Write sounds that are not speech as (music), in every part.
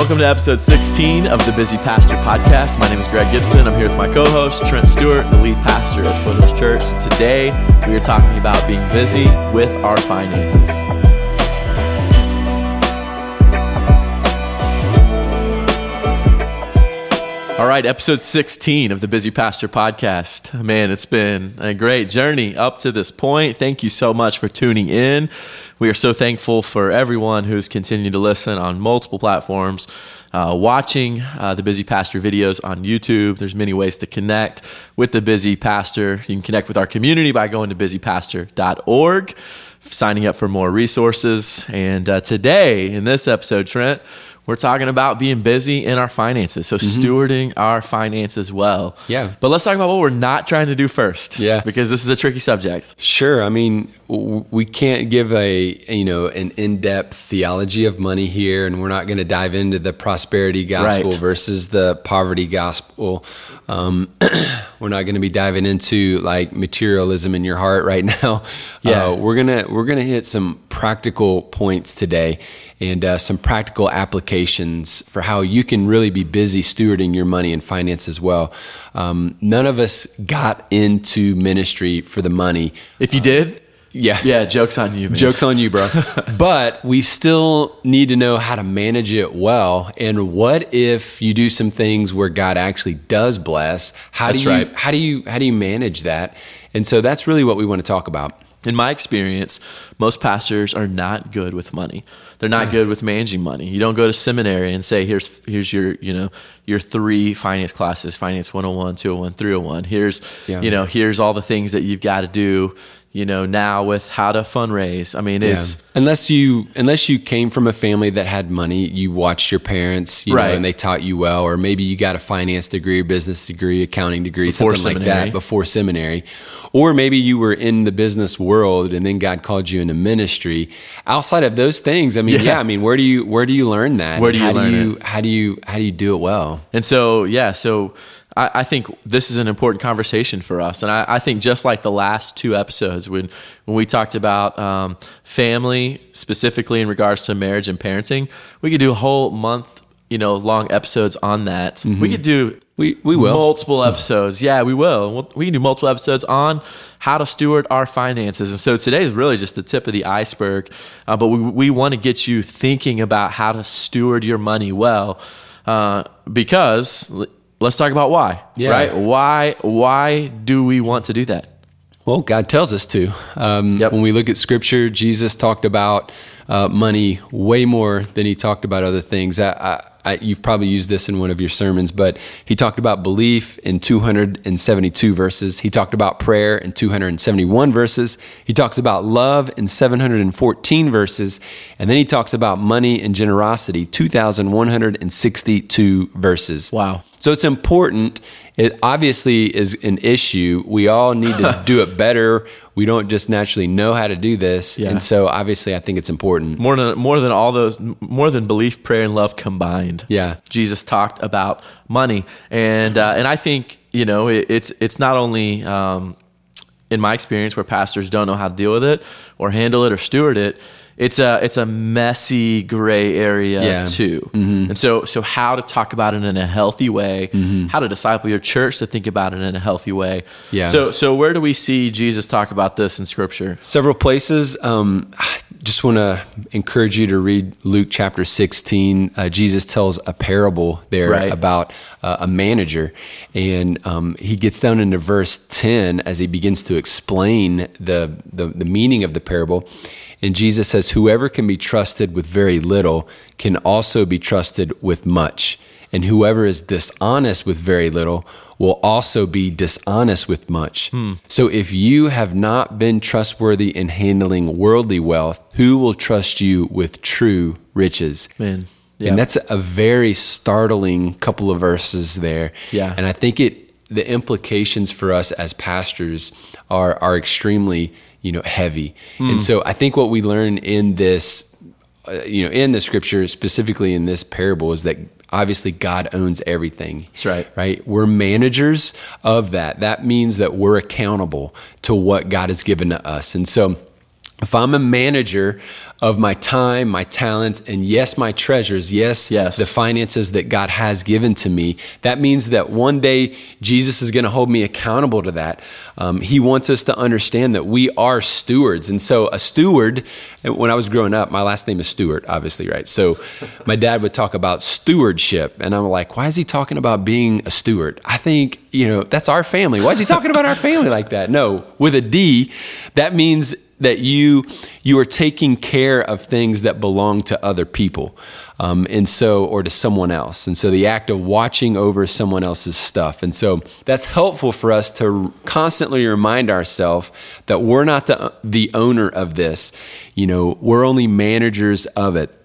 Welcome to episode 16 of the Busy Pastor Podcast. My name is Greg Gibson. I'm here with my co host, Trent Stewart, the lead pastor at Foothills Church. Today, we are talking about being busy with our finances. All right, episode 16 of the Busy Pastor Podcast. Man, it's been a great journey up to this point. Thank you so much for tuning in. We are so thankful for everyone who's continued to listen on multiple platforms, uh, watching uh, the Busy Pastor videos on YouTube. There's many ways to connect with the Busy Pastor. You can connect with our community by going to busypastor.org, signing up for more resources. And uh, today, in this episode, Trent, we're talking about being busy in our finances. So mm-hmm. stewarding our finances well. Yeah. But let's talk about what we're not trying to do first. Yeah. Because this is a tricky subject. Sure. I mean, we can't give a, you know, an in-depth theology of money here and we're not going to dive into the prosperity gospel right. versus the poverty gospel. Um, (clears throat) we're not going to be diving into like materialism in your heart right (laughs) now. Yeah. Uh, we're going to we're going to hit some practical points today and uh, some practical applications for how you can really be busy stewarding your money and finance as well. Um, none of us got into ministry for the money. If you did, yeah. Yeah, joke's on you, man. Joke's on you, bro. (laughs) but we still need to know how to manage it well. And what if you do some things where God actually does bless? How that's do you right. how do you how do you manage that? And so that's really what we want to talk about. In my experience, most pastors are not good with money. They're not mm. good with managing money. You don't go to seminary and say, "Here's here's your you know your three finance classes: finance 101, 201, 301. Here's yeah. you know here's all the things that you've got to do you know now with how to fundraise i mean it's yeah. unless you unless you came from a family that had money you watched your parents you right. know, and they taught you well or maybe you got a finance degree business degree accounting degree before something seminary. like that before seminary or maybe you were in the business world and then god called you into ministry outside of those things i mean yeah, yeah i mean where do you where do you learn that where do you how learn do you it? how do you how do you do it well and so yeah so I, I, think this is an important conversation for us. And I, I, think just like the last two episodes, when, when we talked about um, family, specifically in regards to marriage and parenting, we could do a whole month, you know, long episodes on that. Mm-hmm. We could do we, we will. multiple episodes. Yeah, we will. We can do multiple episodes on how to steward our finances. And so today is really just the tip of the iceberg. Uh, but we, we want to get you thinking about how to steward your money well. Uh, because let's talk about why. Yeah. Right? Why why do we want to do that? Well, God tells us to. Um, yep. When we look at Scripture, Jesus talked about uh, money way more than he talked about other things. I, I, I, you've probably used this in one of your sermons, but he talked about belief in 272 verses. He talked about prayer in 271 verses. He talks about love in 714 verses. And then he talks about money and generosity, 2,162 verses. Wow. So it's important. It obviously is an issue. We all need to (laughs) do it better. We don't just naturally know how to do this. Yeah. And so obviously I think it's important. More than more than all those more than belief, prayer and love combined. Yeah. Jesus talked about money. And uh, and I think, you know, it, it's it's not only um, in my experience where pastors don't know how to deal with it or handle it or steward it it's a it's a messy gray area yeah. too. Mm-hmm. And so so how to talk about it in a healthy way, mm-hmm. how to disciple your church to think about it in a healthy way. Yeah. So so where do we see Jesus talk about this in Scripture? Several places. Um, just want to encourage you to read Luke chapter 16. Uh, Jesus tells a parable there right. about uh, a manager, and um, he gets down into verse 10 as he begins to explain the, the, the meaning of the parable. And Jesus says, Whoever can be trusted with very little can also be trusted with much. And whoever is dishonest with very little will also be dishonest with much. Hmm. So if you have not been trustworthy in handling worldly wealth, who will trust you with true riches? Man. Yeah. And that's a very startling couple of verses there. Yeah. And I think it the implications for us as pastors are are extremely you know heavy mm. and so i think what we learn in this uh, you know in the scripture specifically in this parable is that obviously god owns everything that's right. right? We're managers of that. That means that we're accountable to what god has given to us. And so if I'm a manager of my time, my talent, and yes, my treasures, yes, Yes. the finances that God has given to me, that means that one day Jesus is going to hold me accountable to that. Um, he wants us to understand that we are stewards. And so, a steward, when I was growing up, my last name is Stewart, obviously, right? So, (laughs) my dad would talk about stewardship. And I'm like, why is he talking about being a steward? I think, you know, that's our family. Why is he talking about our family like that? No, with a D, that means that you you are taking care of things that belong to other people um, and so or to someone else and so the act of watching over someone else's stuff and so that's helpful for us to constantly remind ourselves that we're not the, the owner of this you know we're only managers of it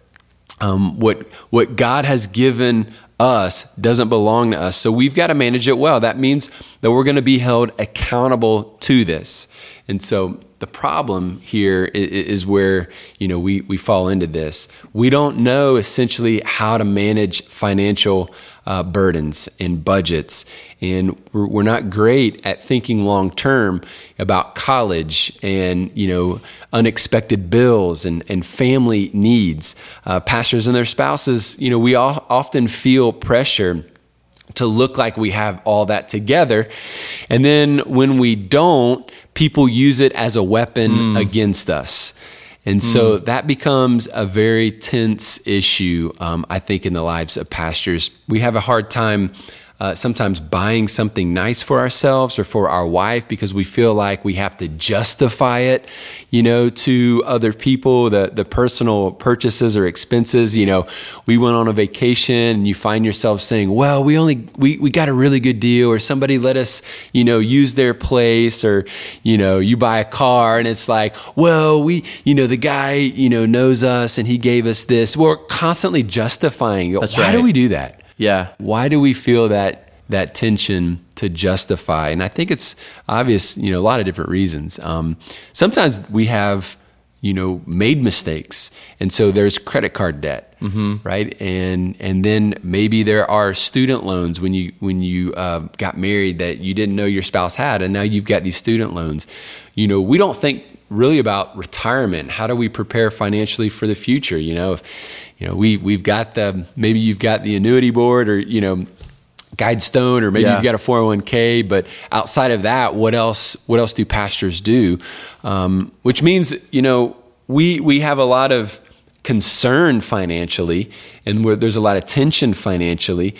um, what what God has given us doesn't belong to us. So we've got to manage it well. That means that we're going to be held accountable to this. And so the problem here is where you know we we fall into this. We don't know essentially how to manage financial uh, burdens and budgets, and we're, we're not great at thinking long term about college and you know unexpected bills and and family needs. Uh, pastors and their spouses, you know, we all often feel pressure to look like we have all that together. And then when we don't, people use it as a weapon against us. And so that becomes a very tense issue, um, I think, in the lives of pastors. We have a hard time uh, sometimes buying something nice for ourselves or for our wife because we feel like we have to justify it, you know, to other people, the, the personal purchases or expenses. You know, we went on a vacation and you find yourself saying, well, we only, we, we got a really good deal or somebody let us, you know, use their place or, you know, you buy a car and it's like, well, we, you know, the guy, you know, knows us and he gave us this. We're constantly justifying. That's Why do we do that? Yeah. why do we feel that that tension to justify? And i think it's obvious you know a lot of different reasons. Um, sometimes we have you know made mistakes and so there's credit card debt right? And and then maybe there are student loans when you when you uh, got married that you didn't know your spouse had and now you've got these student loans. You know we don't think really about retirement. How do we prepare financially for the future? You know, if, you know, we we've got the maybe you've got the annuity board or you know, Guidestone or maybe Yeah. you've got a 401k, but outside of that, what else what else do pastors do? Um, which means, you know, we we have a lot of concern financially and where there's a lot of tension financially.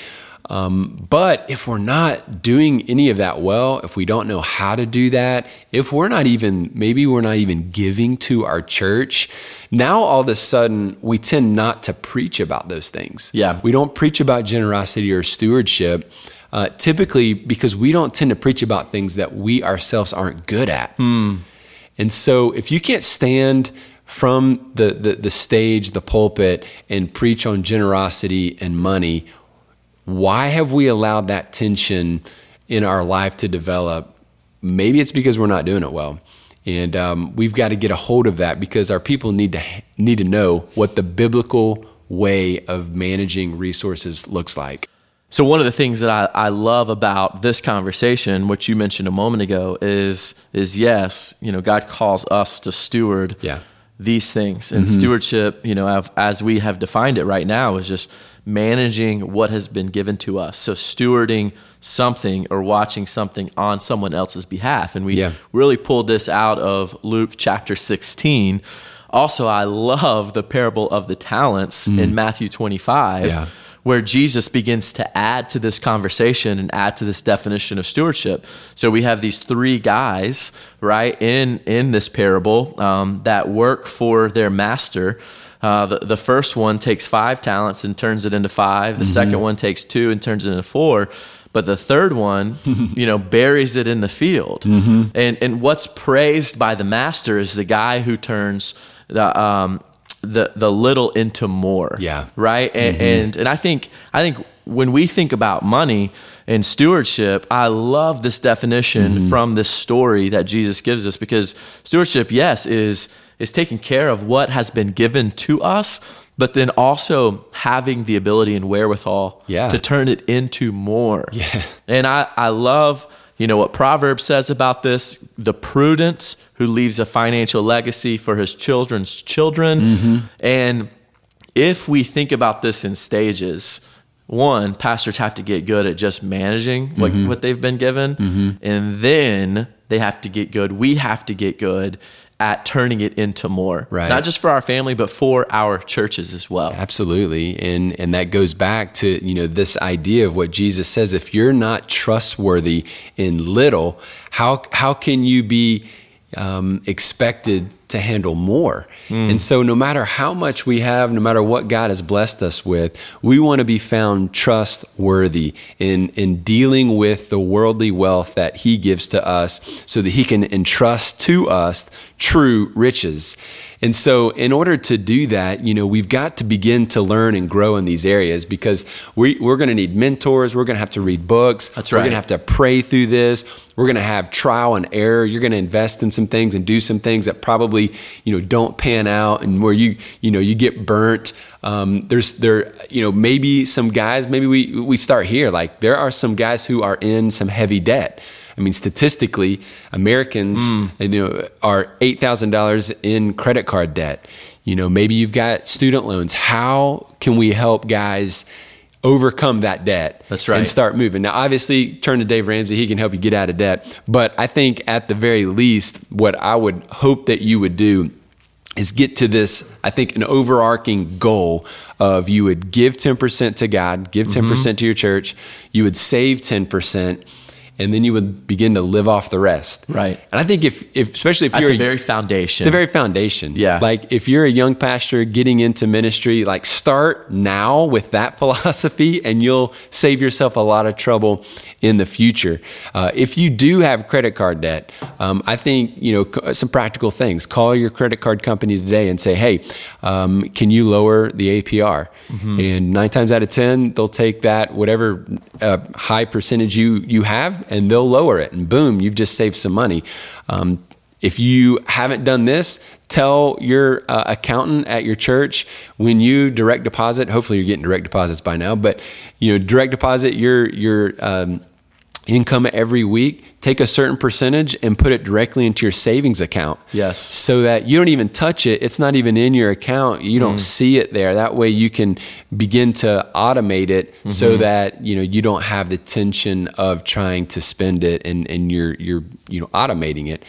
Um, but if we're not doing any of that well, if we don't know how to do that, if we're not even, maybe we're not even giving to our church, now all of a sudden we tend not to preach about those things. Yeah. We don't preach about generosity or stewardship. Uh, typically, because we don't tend to preach about things that we ourselves aren't good at. And so, if you can't stand from the, the, the stage, the pulpit, and preach on generosity and money, why have we allowed that tension in our life to develop? Maybe it's because we're not doing it well. And um, we've got to get a hold of that because our people need to need to know what the biblical way of managing resources looks like. So one of the things that I, I love about this conversation, which you mentioned a moment ago, is is yes, you know, God calls us to steward Yeah. These things. And mm-hmm. stewardship, you know, as we have defined it right now, is just managing what has been given to us. So stewarding something or watching something on someone else's behalf. And we Yeah. really pulled this out of Luke chapter 16. Also, I love the parable of the talents mm-hmm. in Matthew 25 Yeah. Where Jesus begins to add to this conversation and add to this definition of stewardship. So we have these three guys, right, in in this parable um, that work for their master. Uh, the, the first one takes five talents and turns it into five. The second one takes two and turns it into four. But the third one, (laughs) you know, buries it in the field. And and what's praised by the master is the guy who turns the um, the the little into more Yeah. right and, mm-hmm. and and i think i think when we think about money and stewardship i love this definition mm-hmm. from this story that jesus gives us because stewardship yes is is taking care of what has been given to us but then also having the ability and wherewithal Yeah. to turn it into more Yeah. and i i love you know what Proverbs says about this the prudent who leaves a financial legacy for his children's children. Mm-hmm. And if we think about this in stages, one, pastors have to get good at just managing what, mm-hmm. what they've been given. Mm-hmm. And then they have to get good. We have to get good at turning it into more. Right. Not just for our family, but for our churches as well. Absolutely. And and that goes back to, you know, this idea of what Jesus says if you're not trustworthy in little, how how can you be um, expected to handle more? Hmm. And so no matter how much we have, no matter what God has blessed us with, we want to be found trustworthy in in dealing with the worldly wealth that he gives to us so that he can entrust to us true riches. And so, in order to do that, you know, we've got to begin to learn and grow in these areas because we, we're going to need mentors. We're going to have to read books. That's right. We're going to have to pray through this. We're going to have trial and error. You're going to invest in some things and do some things that probably, you know, don't pan out and where you, you know, you get burnt. Um, there's there, you know, maybe some guys. Maybe we we start here. Like there are some guys who are in some heavy debt. I mean, statistically, Americans you know are eight thousand dollars in credit card debt. You know, maybe you've got student loans. How can we help guys overcome that debt? That's right. And start moving. Now, obviously, turn to Dave Ramsey. He can help you get out of debt. But I think at the very least, what I would hope that you would do is get to this, I think, an overarching goal of you would give 10% to God, give 10% Mm-hmm. percent to your church, you would save 10%, and then you would begin to live off the rest. Right. And I think if, if especially if At you're the very foundation. the very foundation. Yeah. Like if you're a young pastor getting into ministry, like start now with that (laughs) philosophy and you'll save yourself a lot of trouble in the future. Uh, if you do have credit card debt, um, I think, you know, some practical things. Call your credit card company today and say, hey, um, can you lower the APR? And nine times out of 10, they'll take that, whatever uh, high percentage you, you have, and they'll lower it. And boom, you've just saved some money. Um, if you haven't done this, tell your uh, accountant at your church when you direct deposit. Hopefully, you're getting direct deposits by now, but you know, direct deposit your your um, income every week. Take a certain percentage and put it directly into your savings account. Yes. so that you don't even touch it. It's not even in your account. You don't mm. see it there. That way, you can begin to automate it so mm-hmm. that you know you don't have the tension of trying to spend it and and you're you're you know automating it.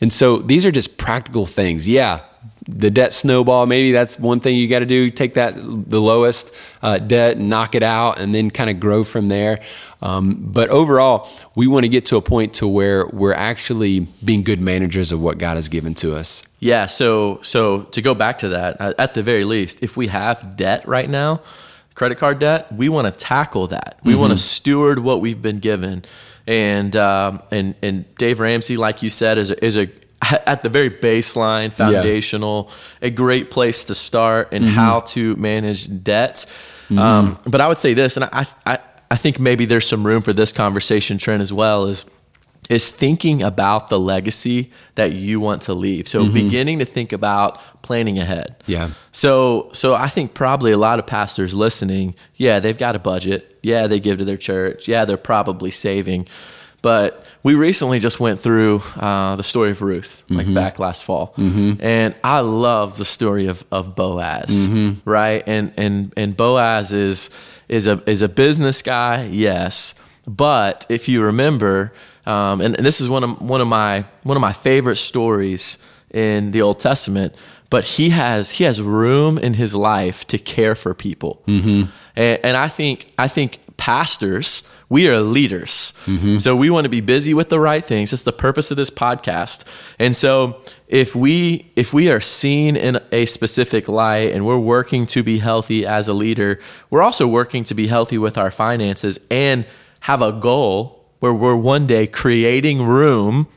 And so these are just practical things. Yeah, the debt snowball. Maybe that's one thing you got to do. Take that the lowest uh, debt, and knock it out, and then kind of grow from there. Um, but overall, we want to get to a point to where we're actually being good managers of what God has given to us. Yeah. So so to go back to that, uh, at the very least, if we have debt right now, credit card debt, we want to tackle that. We want to steward what we've been given, and um, and and Dave Ramsey, like you said, is a, is a (laughs) at the very baseline, foundational, a great place to start in mm-hmm. how to manage debt. Mm-hmm. Um, but I would say this, and I, I I think maybe there's some room for this conversation Trent as well. Is is thinking about the legacy that you want to leave. So mm-hmm. beginning to think about planning ahead. Yeah. So so I think probably a lot of pastors listening, yeah, they've got a budget. Yeah, they give to their church. Yeah, they're probably saving. But we recently just went through uh, the story of Ruth, like back last fall, and I love the story of of Boaz, right? And and and Boaz is is a is a business guy, yes, but if you remember, um, and, and this is one of one of my one of my favorite stories in the Old Testament. But he has he has room in his life to care for people, mm-hmm. and, and I think I think pastors we are leaders, mm-hmm. so we want to be busy with the right things. That's the purpose of this podcast. And so if we if we are seen in a specific light and we're working to be healthy as a leader, we're also working to be healthy with our finances and have a goal where we're one day creating room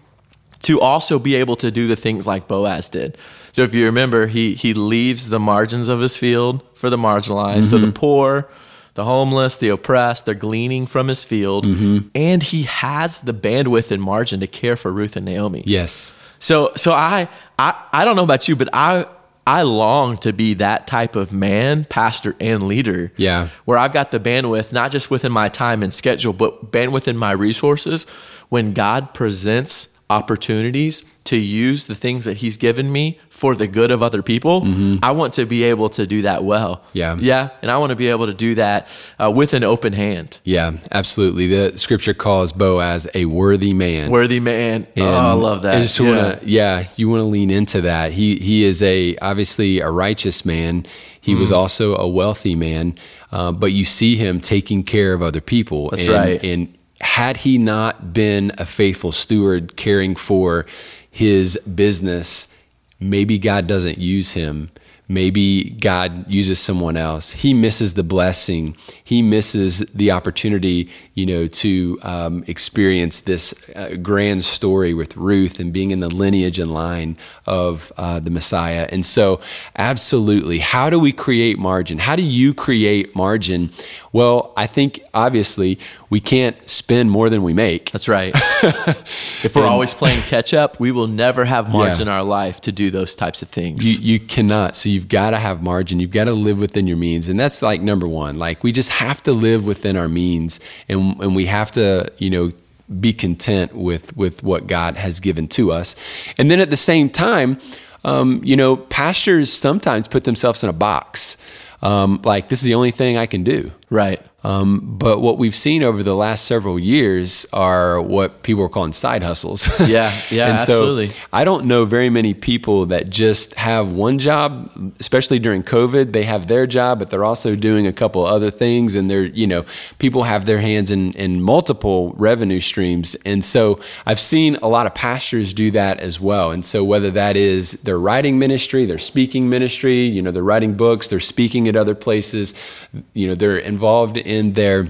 to also be able to do the things like Boaz did. So if you remember, he he leaves the margins of his field for the marginalized. So the mm-hmm. poor, the homeless, the oppressed, they're gleaning from his field, mm-hmm. and he has the bandwidth and margin to care for Ruth and Naomi. Yes. So so I I I don't know about you, but I I long to be that type of man, pastor, and leader. Yeah. Where I've got the bandwidth, not just within my time and schedule, but bandwidth in my resources. When God presents opportunities to use the things that He's given me for the good of other people, I want to be able to do that well. Mm-hmm. Yeah. Yeah. And I want to be able to do that uh, with an open hand. Yeah, absolutely. The scripture calls Boaz a worthy man. Worthy man. And oh, I love that. I just Yeah. want to, yeah, you want to lean into that. He he is a obviously a righteous man. He was Mm. also a wealthy man, uh, but you see him taking care of other people. That's and, right. And had he not been a faithful steward, caring for his business, maybe God doesn't use him. Maybe God uses someone else. He misses the blessing. He misses the opportunity, you know, to um, experience this uh, grand story with Ruth and being in the lineage and line of uh, the Messiah. And so, absolutely, how do we create margin? How do you create margin? Well, I think obviously we can't spend more than we make. That's right. (laughs) if we're always playing catch up, we will never have margin Yeah. in our life to do those types of things. You, you cannot. So you've got to have margin. You've got to live within your means, and that's like number one. Like we just have to live within our means, and and we have to, you know, be content with with what God has given to us. And then at the same time, um, you know, pastors sometimes put themselves in a box. Um, like this is the only thing I can do. right. Um, but what we've seen over the last several years are what people are calling side hustles. Yeah, yeah, (laughs) and so absolutely. I don't know very many people that just have one job, especially during COVID. They have their job, but they're also doing a couple other things, and they're you know people have their hands in in multiple revenue streams, and so I've seen a lot of pastors do that as well. And so whether that is their writing ministry, their speaking ministry, you know, they're writing books, they're speaking at other places, you know, they're involved in their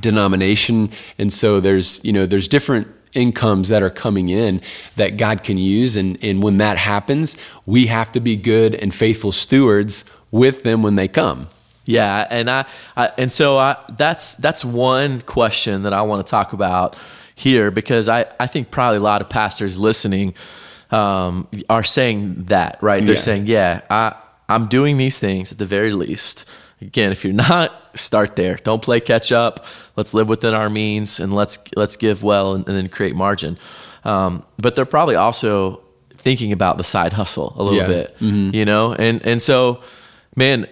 denomination and so there's you know there's different incomes that are coming in that God can use and and when that happens we have to be good and faithful stewards with them when they come Yeah, and I, I and so I that's that's one question that I want to talk about here because I I think probably a lot of pastors listening um, are saying that right. They're Yeah. saying, yeah, I I'm doing these things at the very least. Again, if you're not, start there. Don't play catch up. Let's live within our means and let's let's give well and, and then create margin. Um, but they're probably also thinking about the side hustle a little Yeah. bit, you know, and and so, man,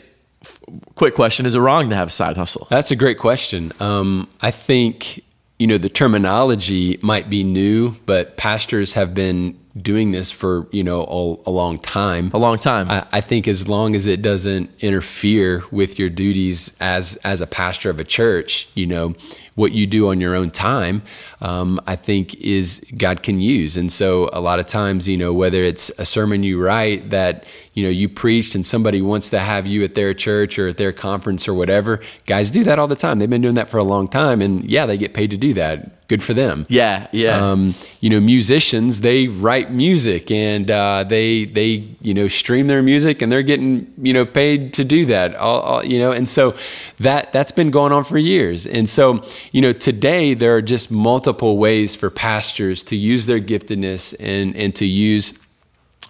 f- quick question: Is it wrong to have a side hustle? That's a great question. Um, I think you know the terminology might be new, but pastors have been doing this for you know a, a long time. A long time. I, I think as long as it doesn't interfere with your duties as as a pastor of a church, you know what you do on your own time, um, I think is God can use. And so a lot of times, you know, whether it's a sermon you write that you know you preached and somebody wants to have you at their church or at their conference or whatever, guys do that all the time. They've been doing that for a long time, and yeah, they get paid to do that. Good for them. yeah, yeah. Um, you know, musicians they write music and uh, they they you know stream their music and they're getting you know paid to do that. All, all, you know, and so that that's been going on for years. And so you know, today there are just multiple ways for pastors to use their giftedness and and to use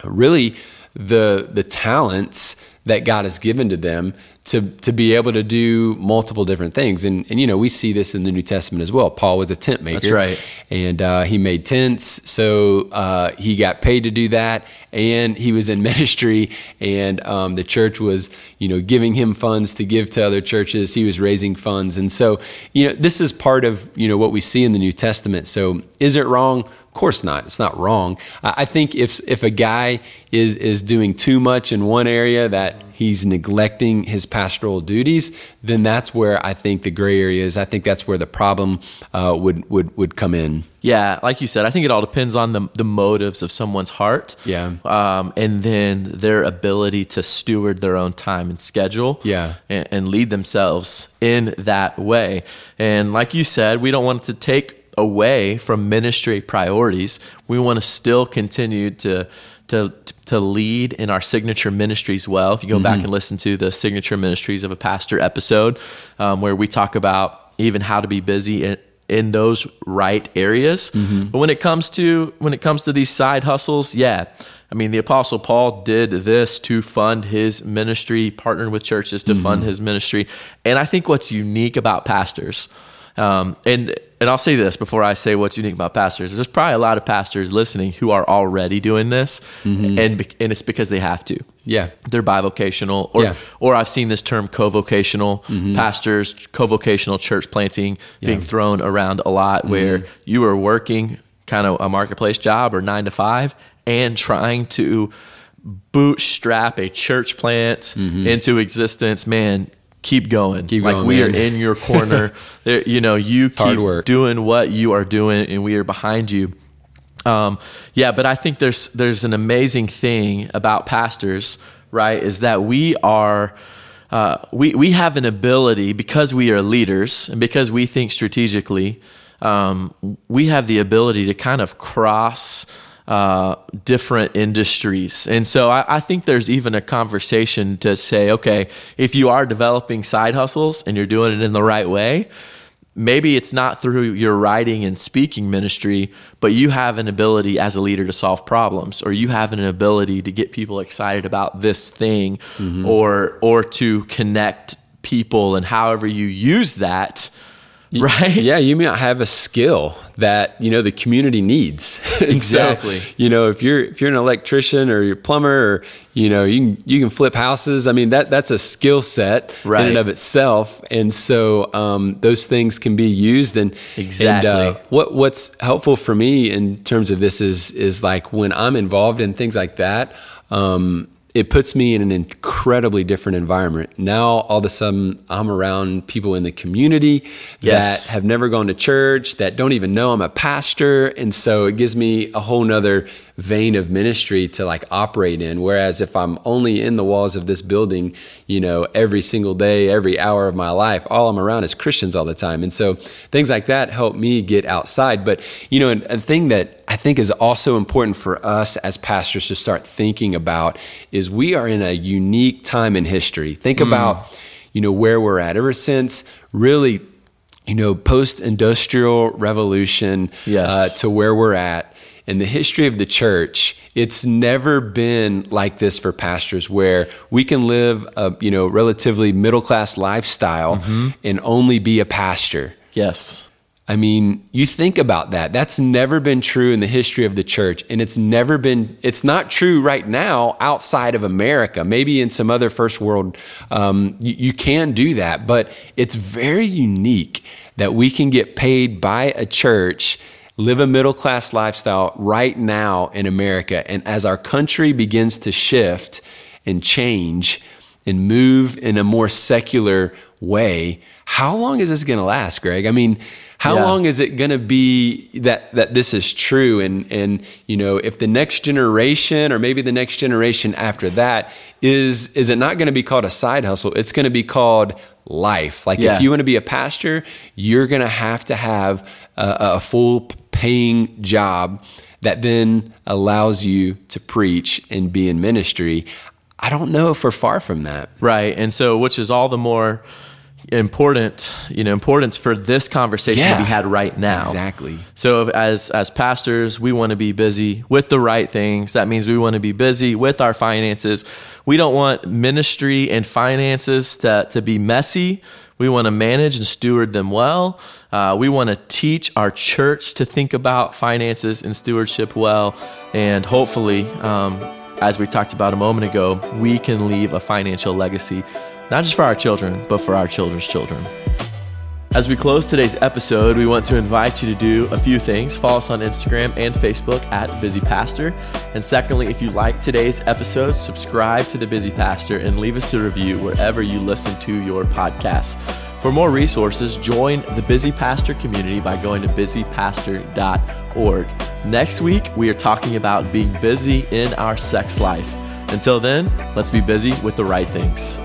really the the talents that God has given to them to to be able to do multiple different things. And and you know we see this in the New Testament as well. Paul was a tent maker. That's right. And uh, he made tents, so uh, he got paid to do that, and he was in (laughs) ministry, and um, the church was you know giving him funds to give to other churches. He was raising funds, and so you know this is part of you know what we see in the New Testament. So is it wrong? Of course not. It's not wrong. I think if if a guy is is doing too much in one area that he's neglecting his pastoral duties, then that's where I think the gray area is. I think that's where the problem uh, would would would come in. Yeah, like you said, I think it all depends on the the motives of someone's heart. Yeah. um, and then their ability to steward their own time and schedule. Yeah. and, and lead themselves in that way. And like you said, we don't want to take away from ministry priorities. We want to still continue to. To, to lead in our signature ministries well. If you go back and listen to the signature ministries of a pastor episode, um, where we talk about even how to be busy in, in those right areas. But when it comes to when it comes to these side hustles, yeah, I mean, the Apostle Paul did this to fund his ministry, partnered with churches to fund his ministry. And I think what's unique about pastors, um, and and I'll say this before I say what's unique about pastors. There's probably a lot of pastors listening who are already doing this, mm-hmm. and be- and it's because they have to. Yeah. they're bivocational, or Yeah. or I've seen this term co-vocational mm-hmm. pastors, co-vocational church planting being thrown around a lot, where mm-hmm. you are working kind of a marketplace job or nine to five and trying to bootstrap a church plant into existence. Man, keep going. Keep like going, we man. are in your corner. (laughs) there, you know, you hard keep doing what you are doing, and we are behind you. Um, yeah, but I think there's there's an amazing thing about pastors, right? Is that we are uh, we we have an ability because we are leaders and because we think strategically. Um, we have the ability to kind of cross uh, different industries, and so I, I think there's even a conversation to say, okay, if you are developing side hustles and you're doing it in the right way, maybe it's not through your writing and speaking ministry, but you have an ability as a leader to solve problems, or you have an ability to get people excited about this thing, or or to connect people, and however you use that, right? Yeah, you may not have a skill that you know the community needs. (laughs) And so, Exactly. you know, if you're if you're an electrician or you're a plumber, or you know, you can you can flip houses. I mean, that that's a skill set right. in and of itself. And so um, those things can be used. And Exactly. And, uh, what what's helpful for me in terms of this is is like when I'm involved in things like that. Um, it puts me in an incredibly different environment. Now, all of a sudden, I'm around people in the community Yes. that have never gone to church, that don't even know I'm a pastor. And so it gives me a whole nother vein of ministry to like operate in. Whereas if I'm only in the walls of this building, you know, every single day, every hour of my life, all I'm around is Christians all the time. And so things like that help me get outside. But, you know, a thing that I think is also important for us as pastors to start thinking about is we are in a unique time in history. Think about, you know, where we're at ever since really you know, post industrial revolution Yes. uh, to where we're at in the history of the church, it's never been like this for pastors where we can live a, you know, relatively middle class lifestyle Mm-hmm. and only be a pastor. Yes. I mean, you think about that. That's never been true in the history of the church. And it's never been, it's not true right now outside of America. Maybe in some other first world, um, you, you can do that. But it's very unique that we can get paid by a church, live a middle class lifestyle right now in America. And as our country begins to shift and change, and move in a more secular way, how long is this going to last, Greg? I mean, how Yeah. long is it going to be that that this is true? And and you know, if the next generation or maybe the next generation after that is is it not going to be called a side hustle? It's going to be called life. Like Yeah. if you want to be a pastor, you're going to have to have a, a full paying job that then allows you to preach and be in ministry. I don't know if we're far from that. Right. And so, which is all the more important, you know, importance for this conversation Yeah. to be had right now. Exactly. So, as as pastors, we want to be busy with the right things. That means we want to be busy with our finances. We don't want ministry and finances to to be messy. We want to manage and steward them well. Uh, we want to teach our church to think about finances and stewardship well, and hopefully. Um, as we talked about a moment ago, we can leave a financial legacy, not just for our children, but for our children's children. As we close today's episode, we want to invite you to do a few things. Follow us on Instagram and Facebook at Busy Pastor. And secondly, if you like today's episode, subscribe to The Busy Pastor and leave us a review wherever you listen to your podcasts. For more resources, join the Busy Pastor community by going to busypastor.org. Next week, we are talking about being busy in our sex life. Until then, let's be busy with the right things.